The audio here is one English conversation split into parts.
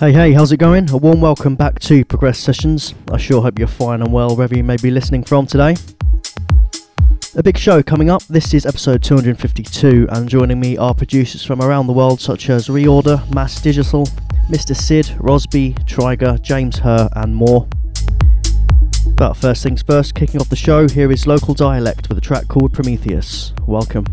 Hey, hey, how's it going? A warm welcome back to Progressed Sessions. I sure hope you're fine and well wherever you may be listening from today. A big show coming up. This is episode 252, and joining me are producers from around the world such as Reorder, Mass Digital, Mr. Sid, Rosby, Triger, James Hurr, and more. But first things first, kicking off the show, here is Local Dialect with a track called Prometheus. Welcome.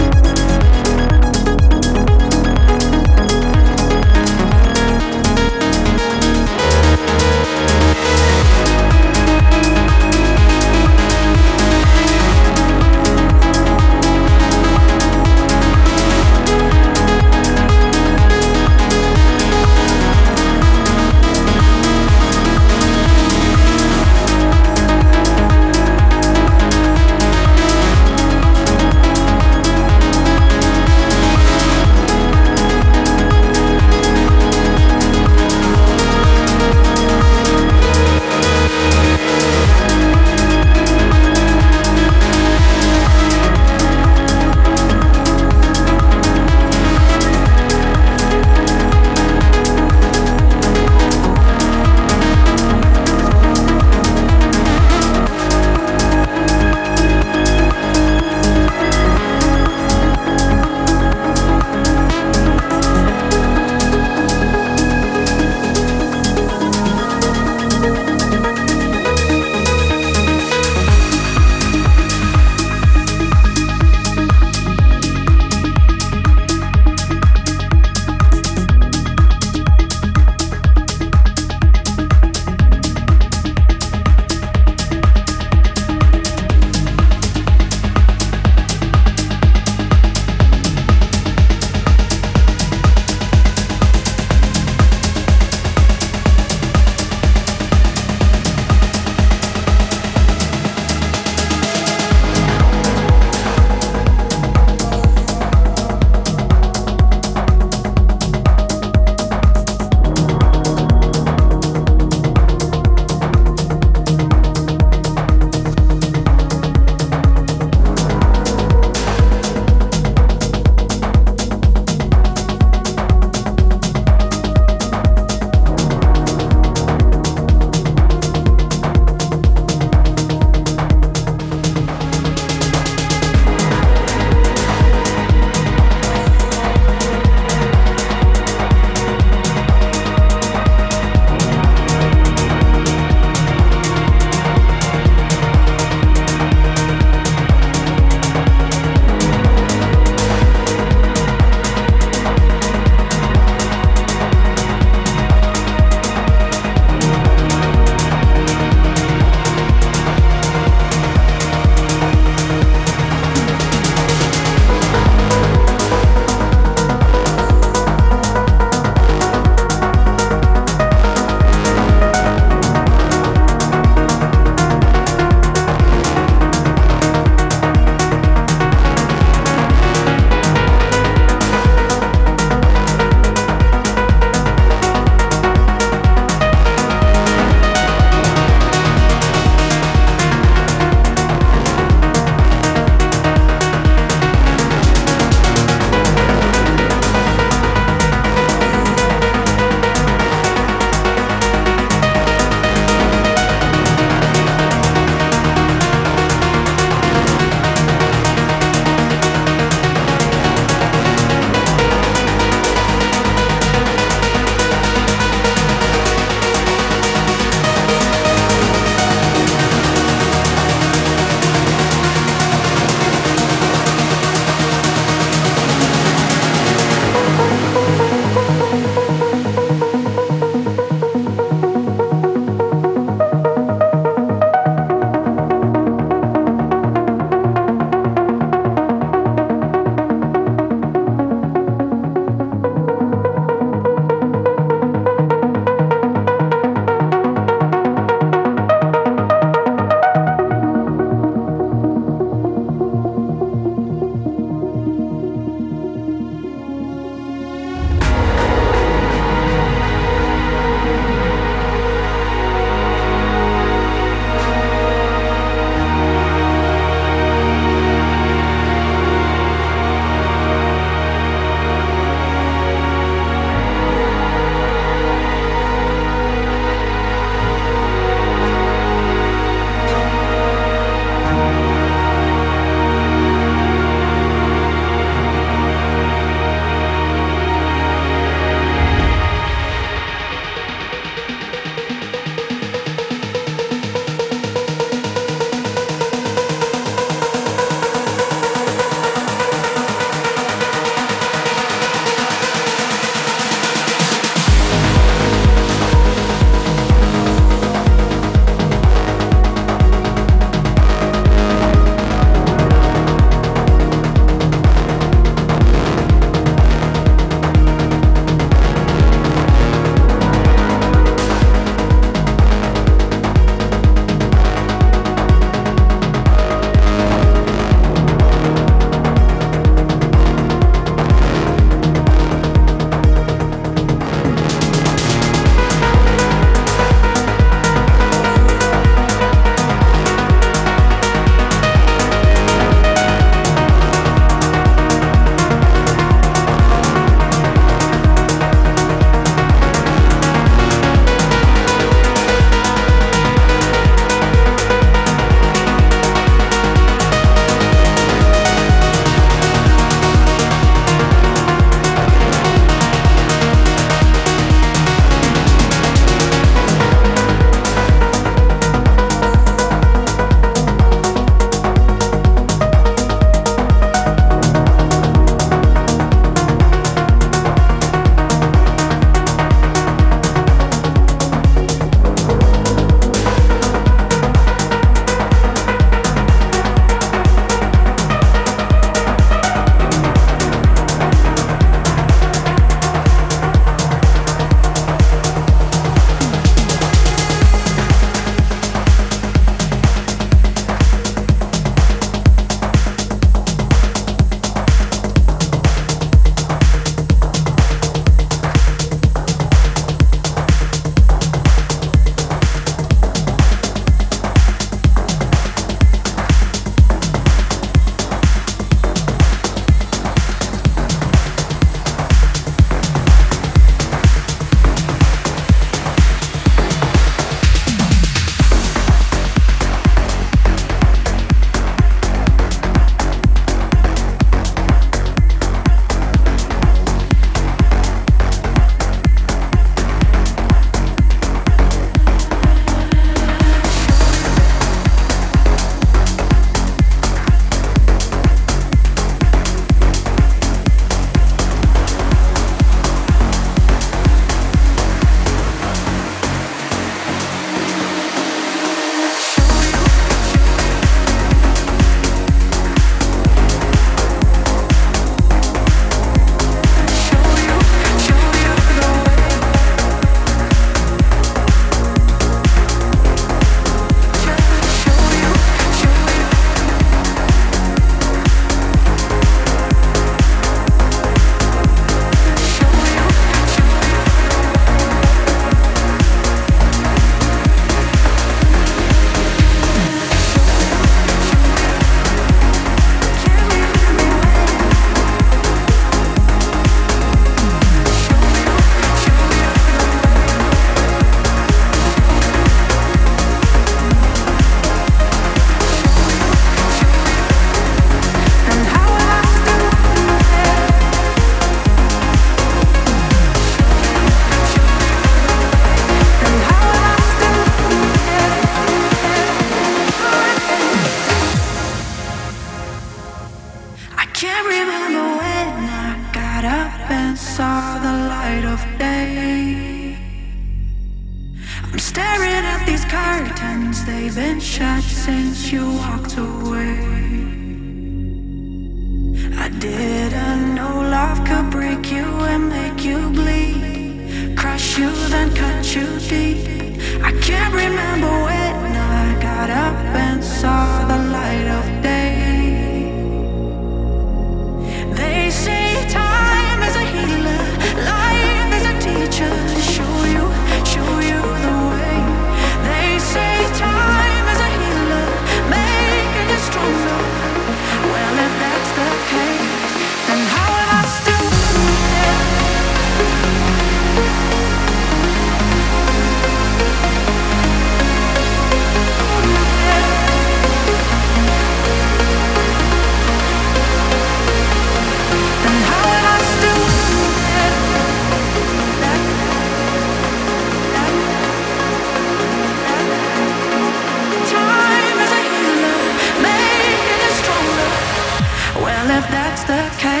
well, if that's the case.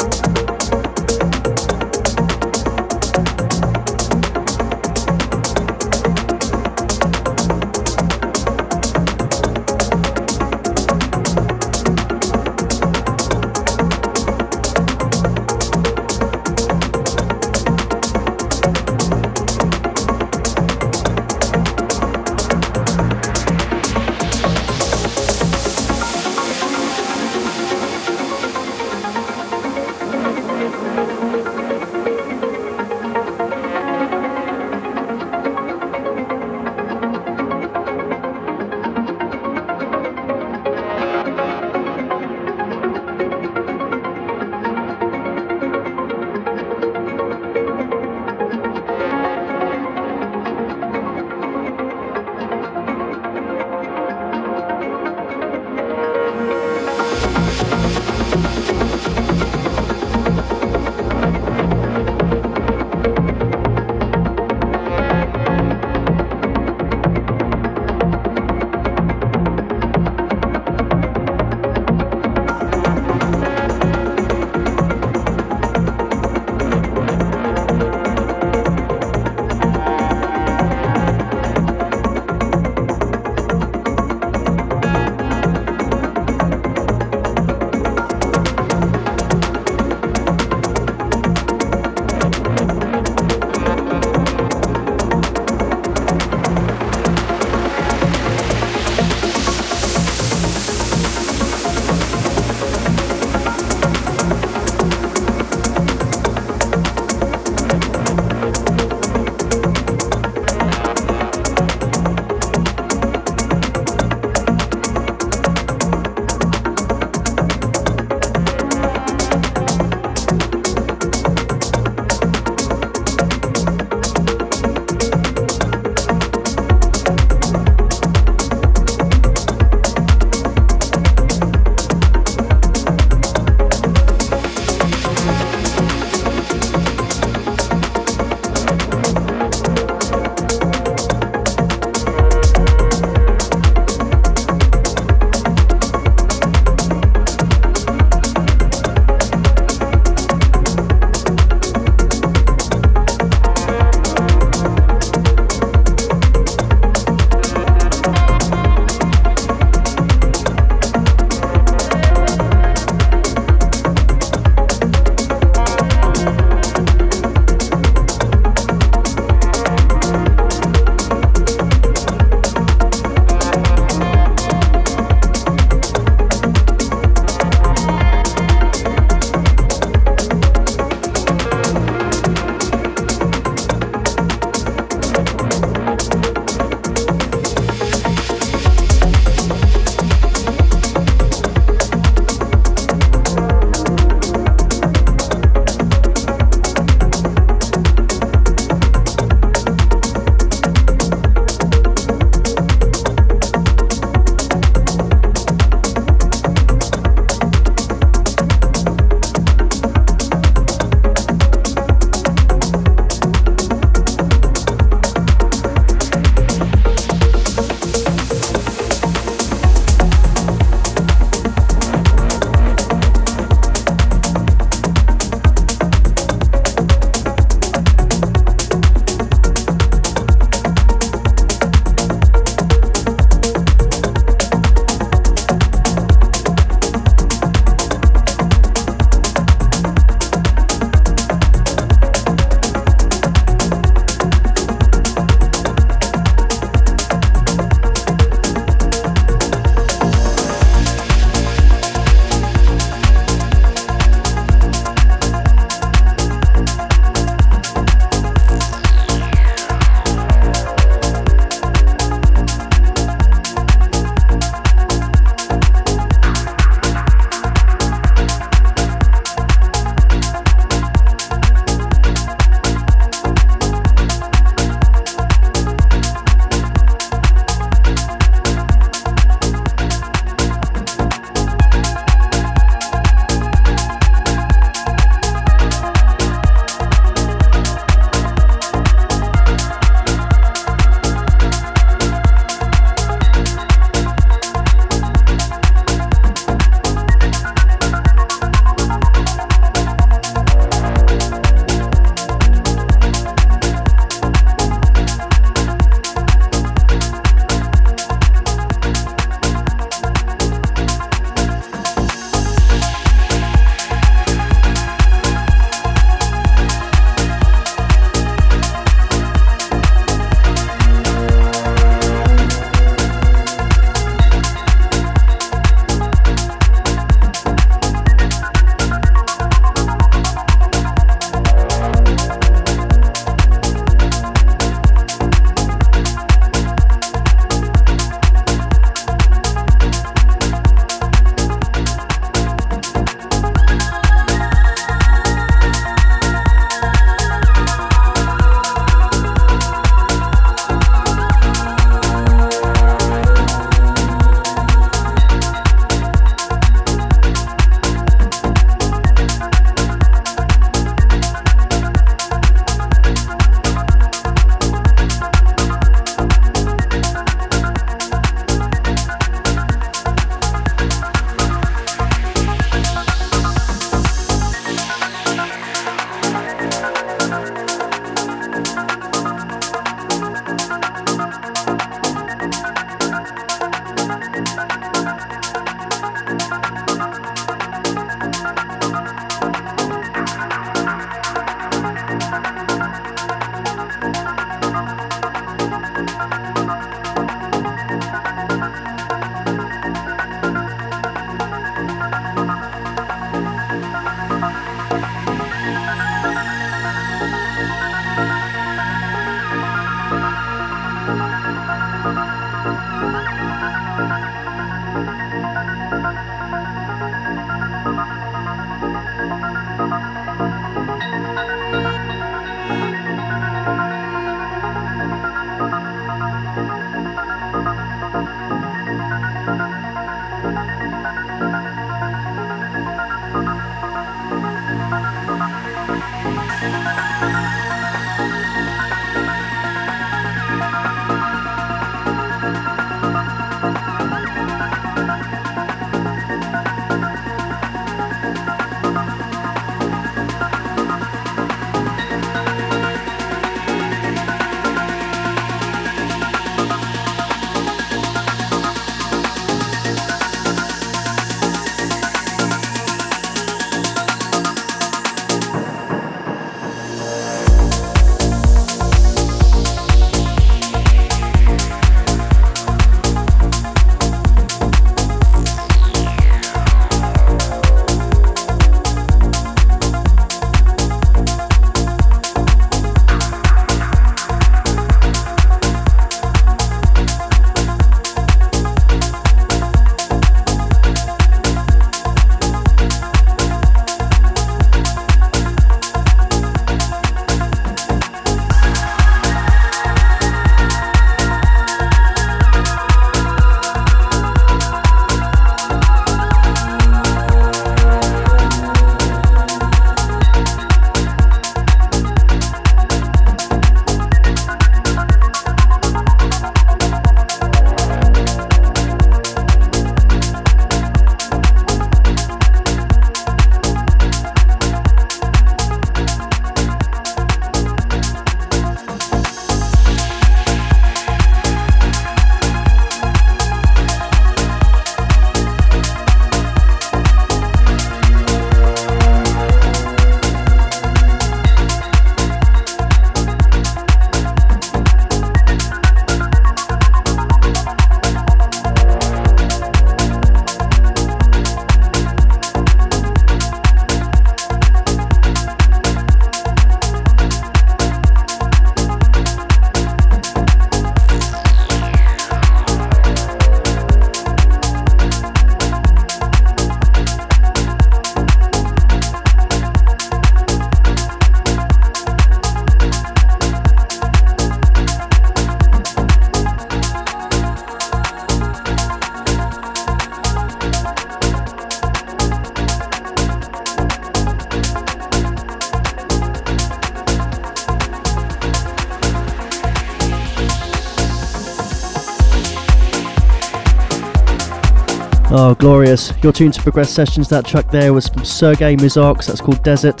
Glorious. You're tuned to Progressed Sessions. That track there was from Sergei Muzarks. That's called Desert.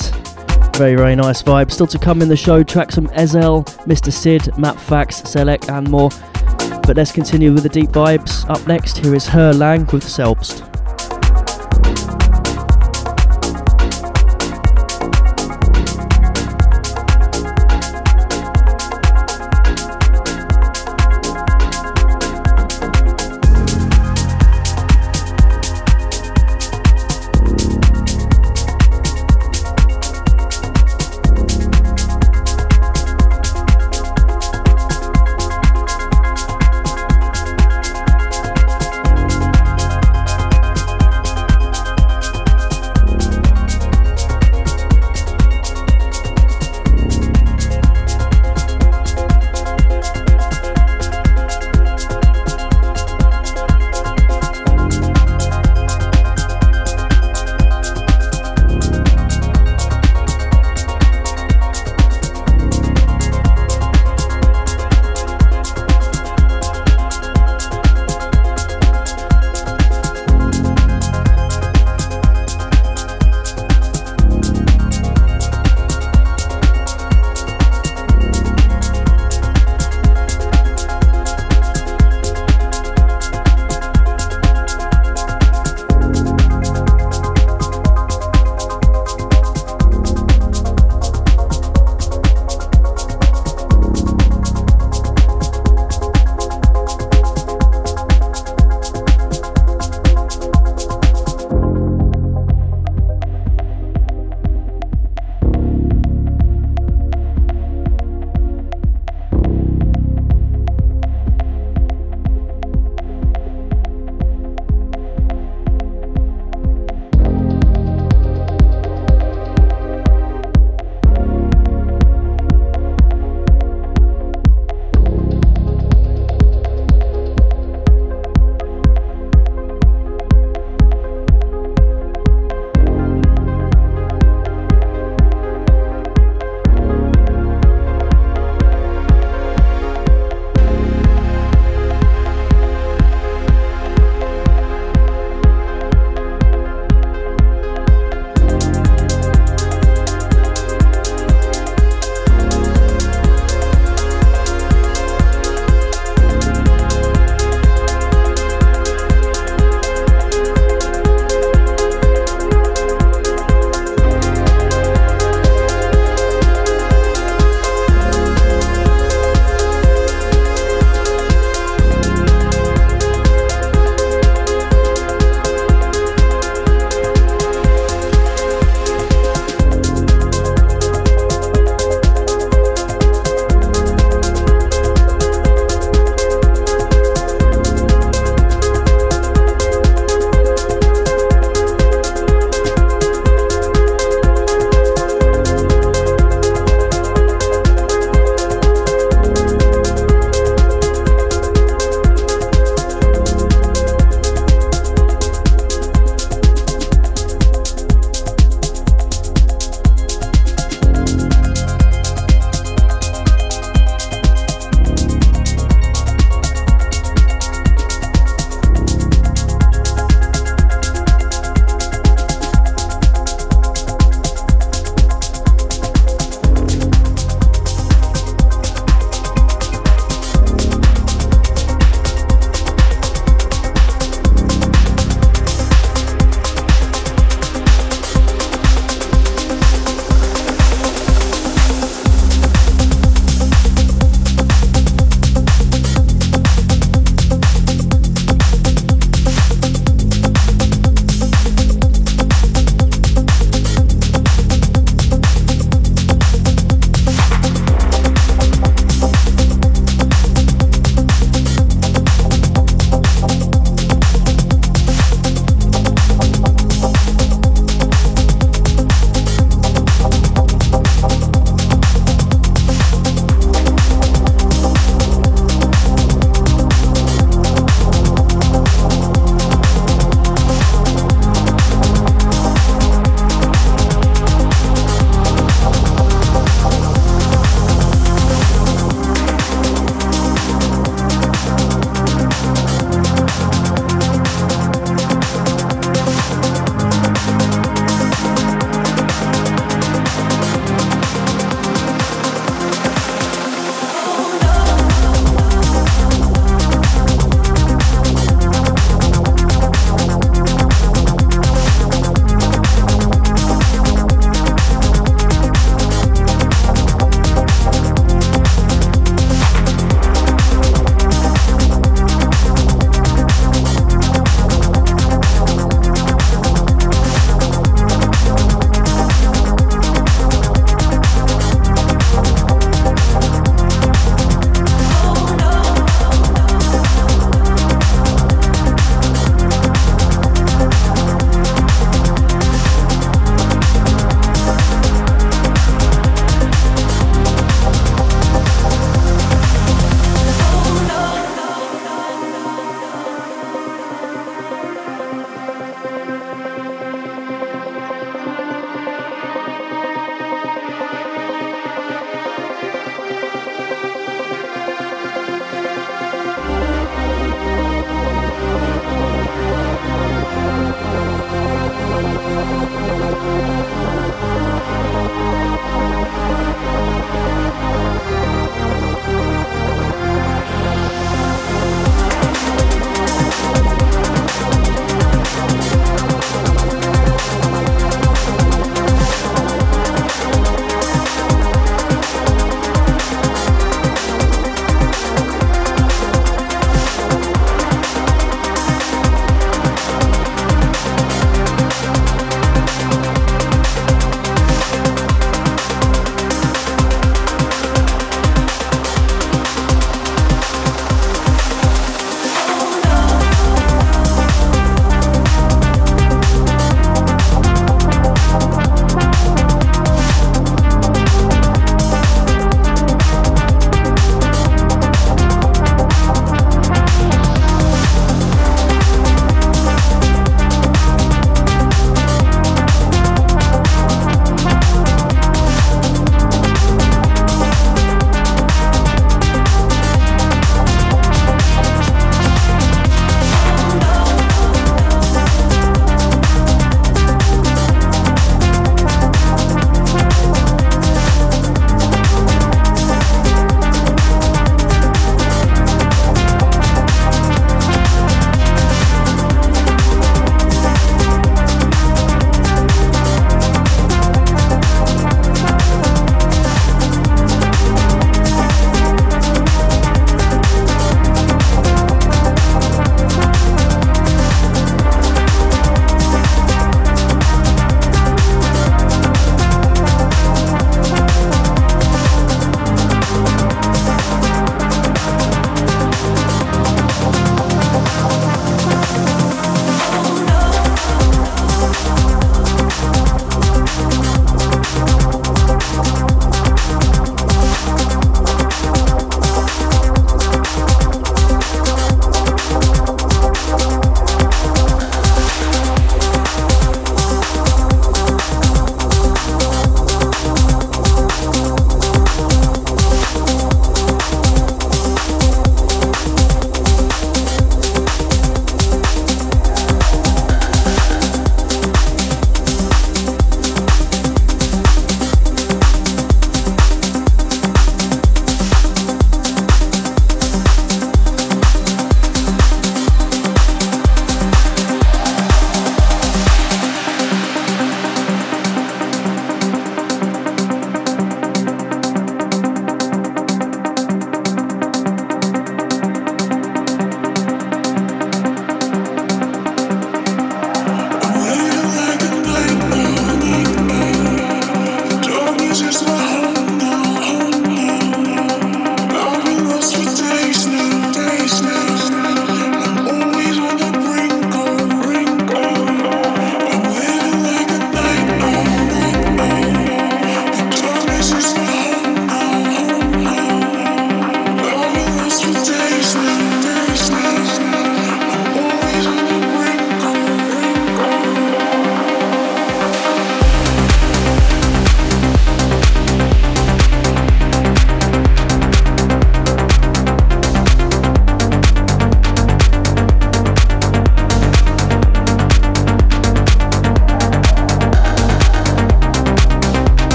Very, very nice vibe. Still to come in the show, tracks from Ezel, Mr. Sid, Matt Fax, Seleck, and more. But let's continue with the deep vibes. Up next, here is Her Lang with Selbst.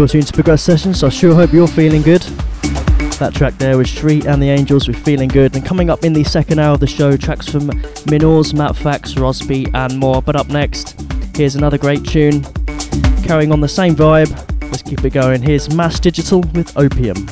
You're tuned to Progressed Sessions, so I sure hope you're feeling good. That track there was Street and the Angels with Feeling Good. And coming up in the second hour of the show, tracks from Minors, Matt Fax, Rosby, and more. But up next, here's another great tune. Carrying on the same vibe, let's keep it going. Here's Mass Digital with Opium.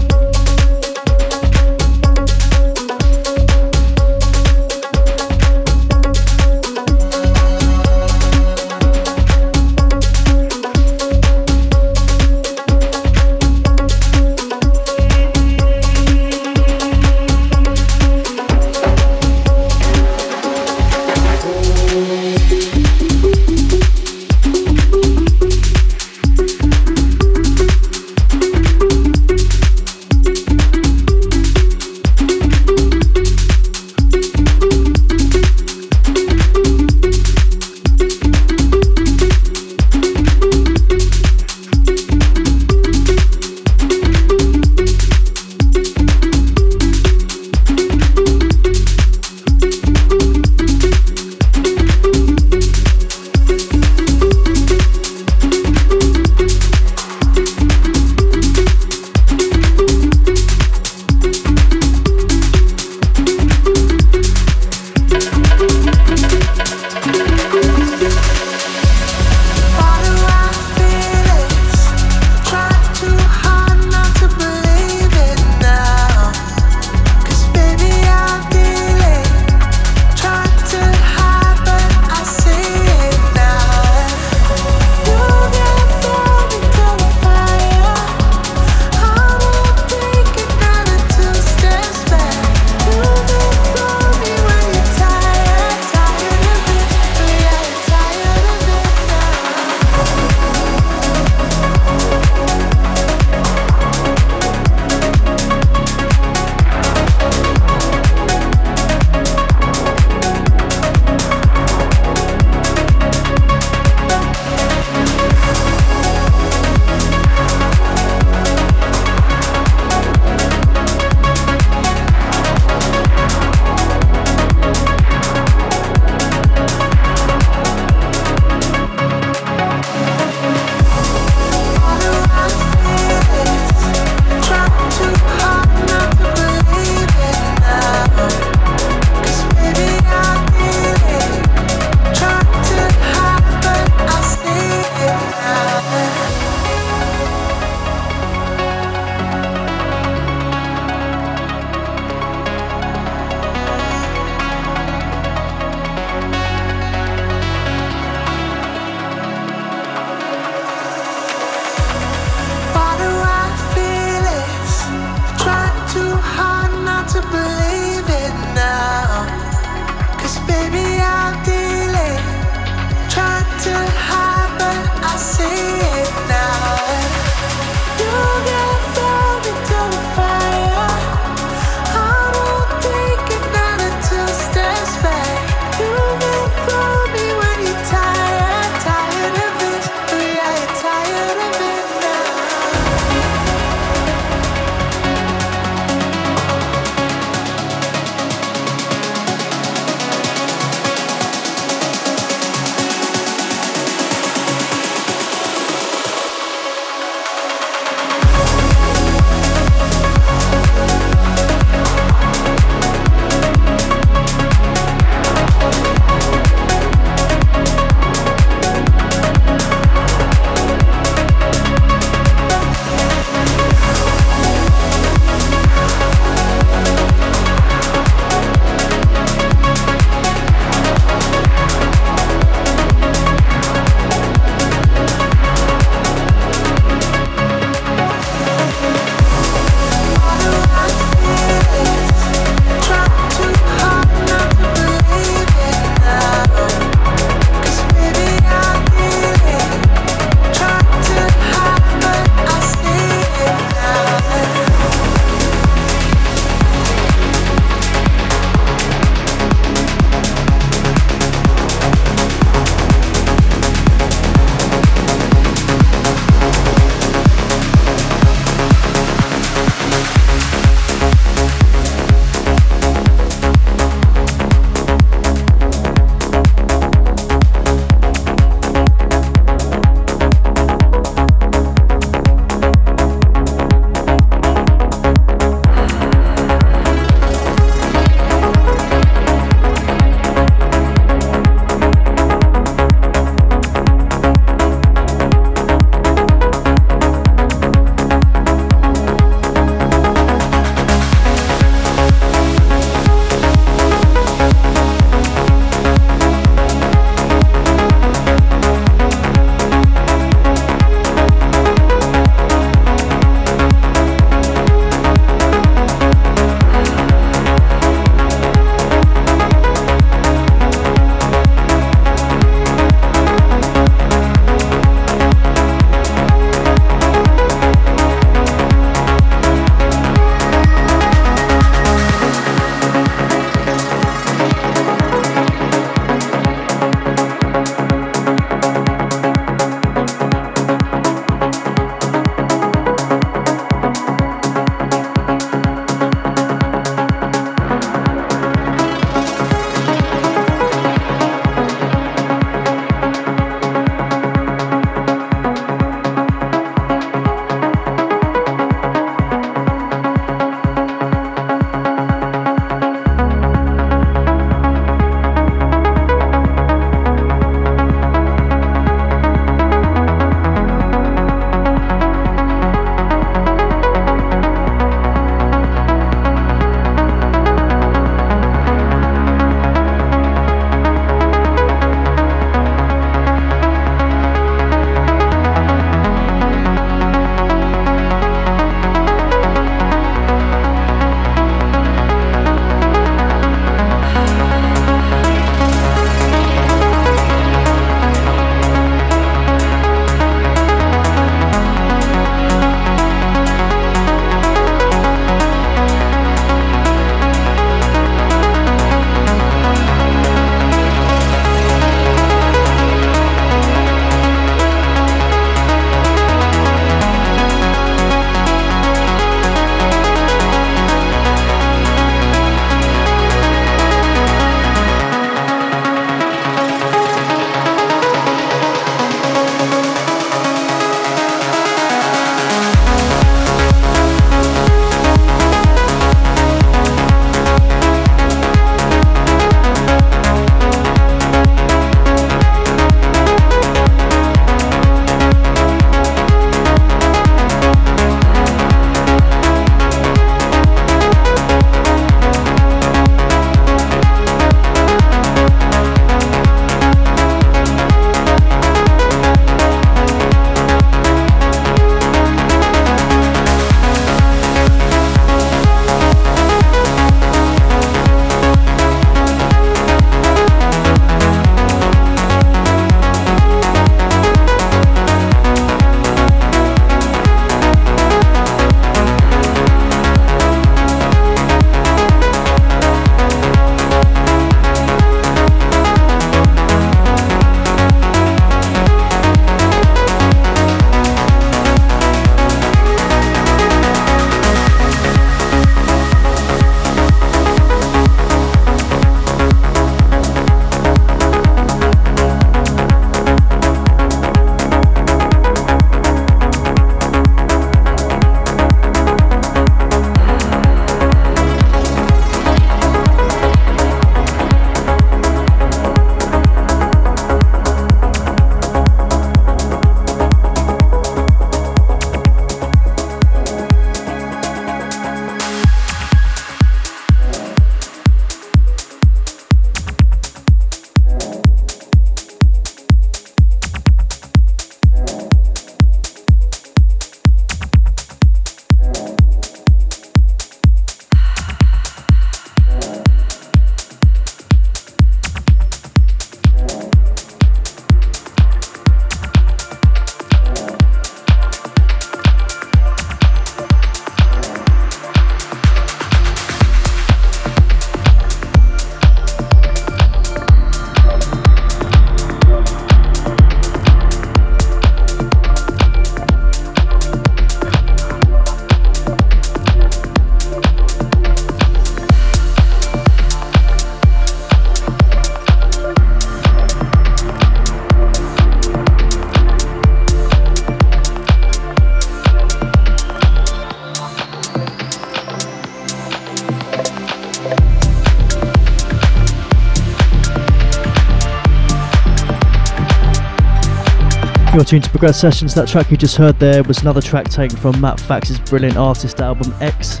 You're tuned to Progressed Sessions. That track you just heard there was another track taken from Matt Fax's brilliant artist album X.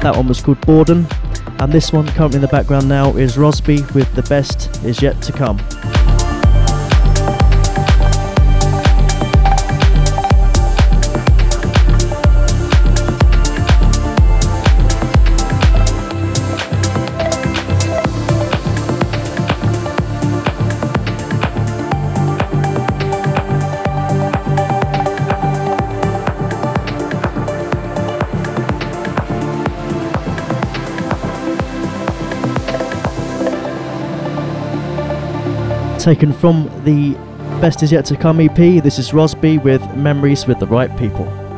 That one was called Borden. And this one, currently in the background now, is Rosby with The Best Is Yet to Come. Taken from the Best Is Yet to Come EP. This is Rosby with Memories with the Right People.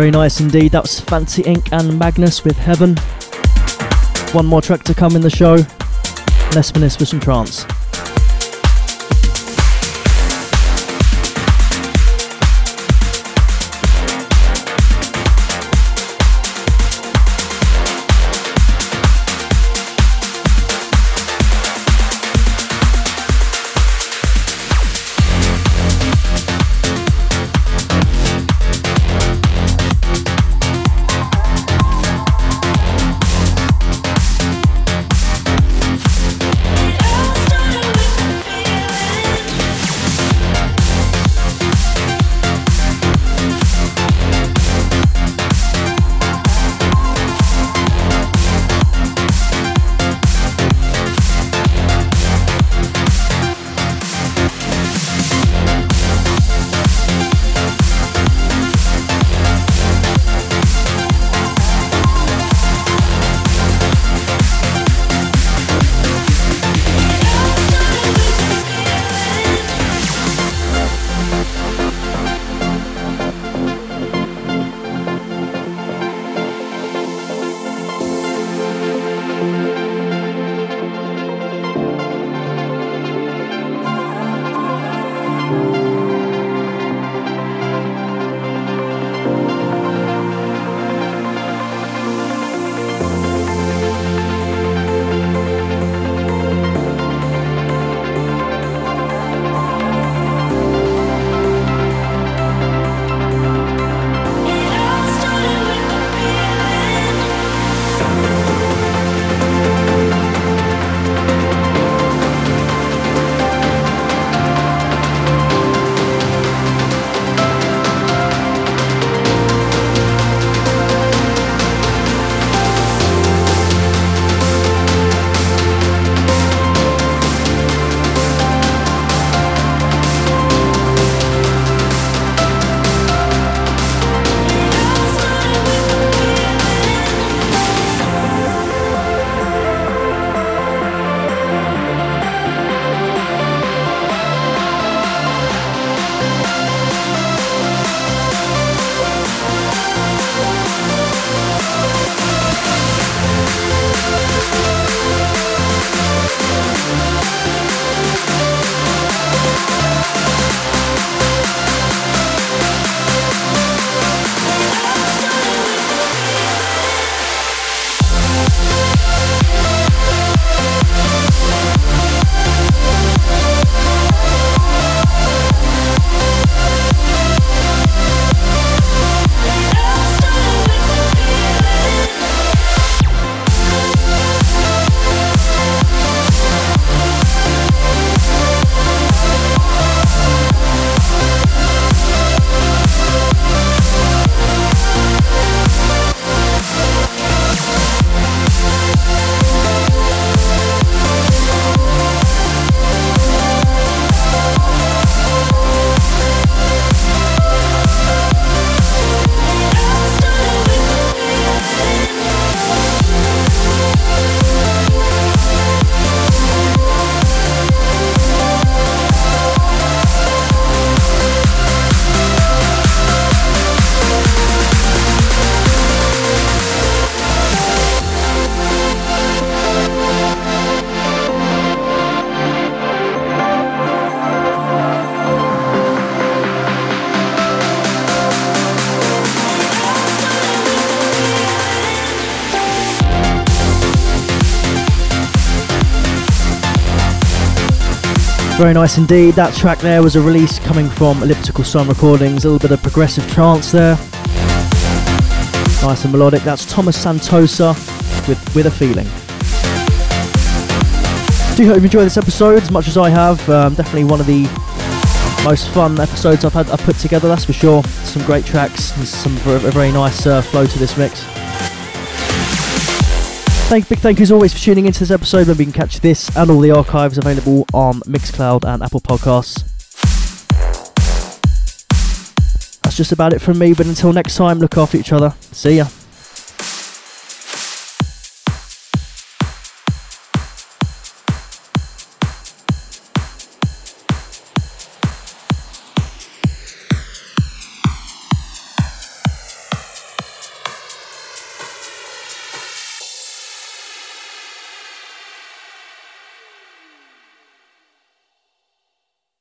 very nice indeed. That was Fancy INC and Magnus with Heaven. One more track to come in the show. Let's finish with some trance. Very nice indeed. That track there was a release coming from Elliptical Sun Recordings. A little bit of progressive trance there. Nice and melodic. That's Thomas Santosa with With a Feeling. Do hope you enjoyed this episode as much as I have. Um, definitely one of the most fun episodes I've had I've put together. That's for sure. Some great tracks. and some a very nice uh, flow to this mix. Thank, big thank you as always for tuning into this episode. Remember you can catch this and all the archives available on Mixcloud and Apple Podcasts. That's just about it from me, but until next time, look after each other. See ya.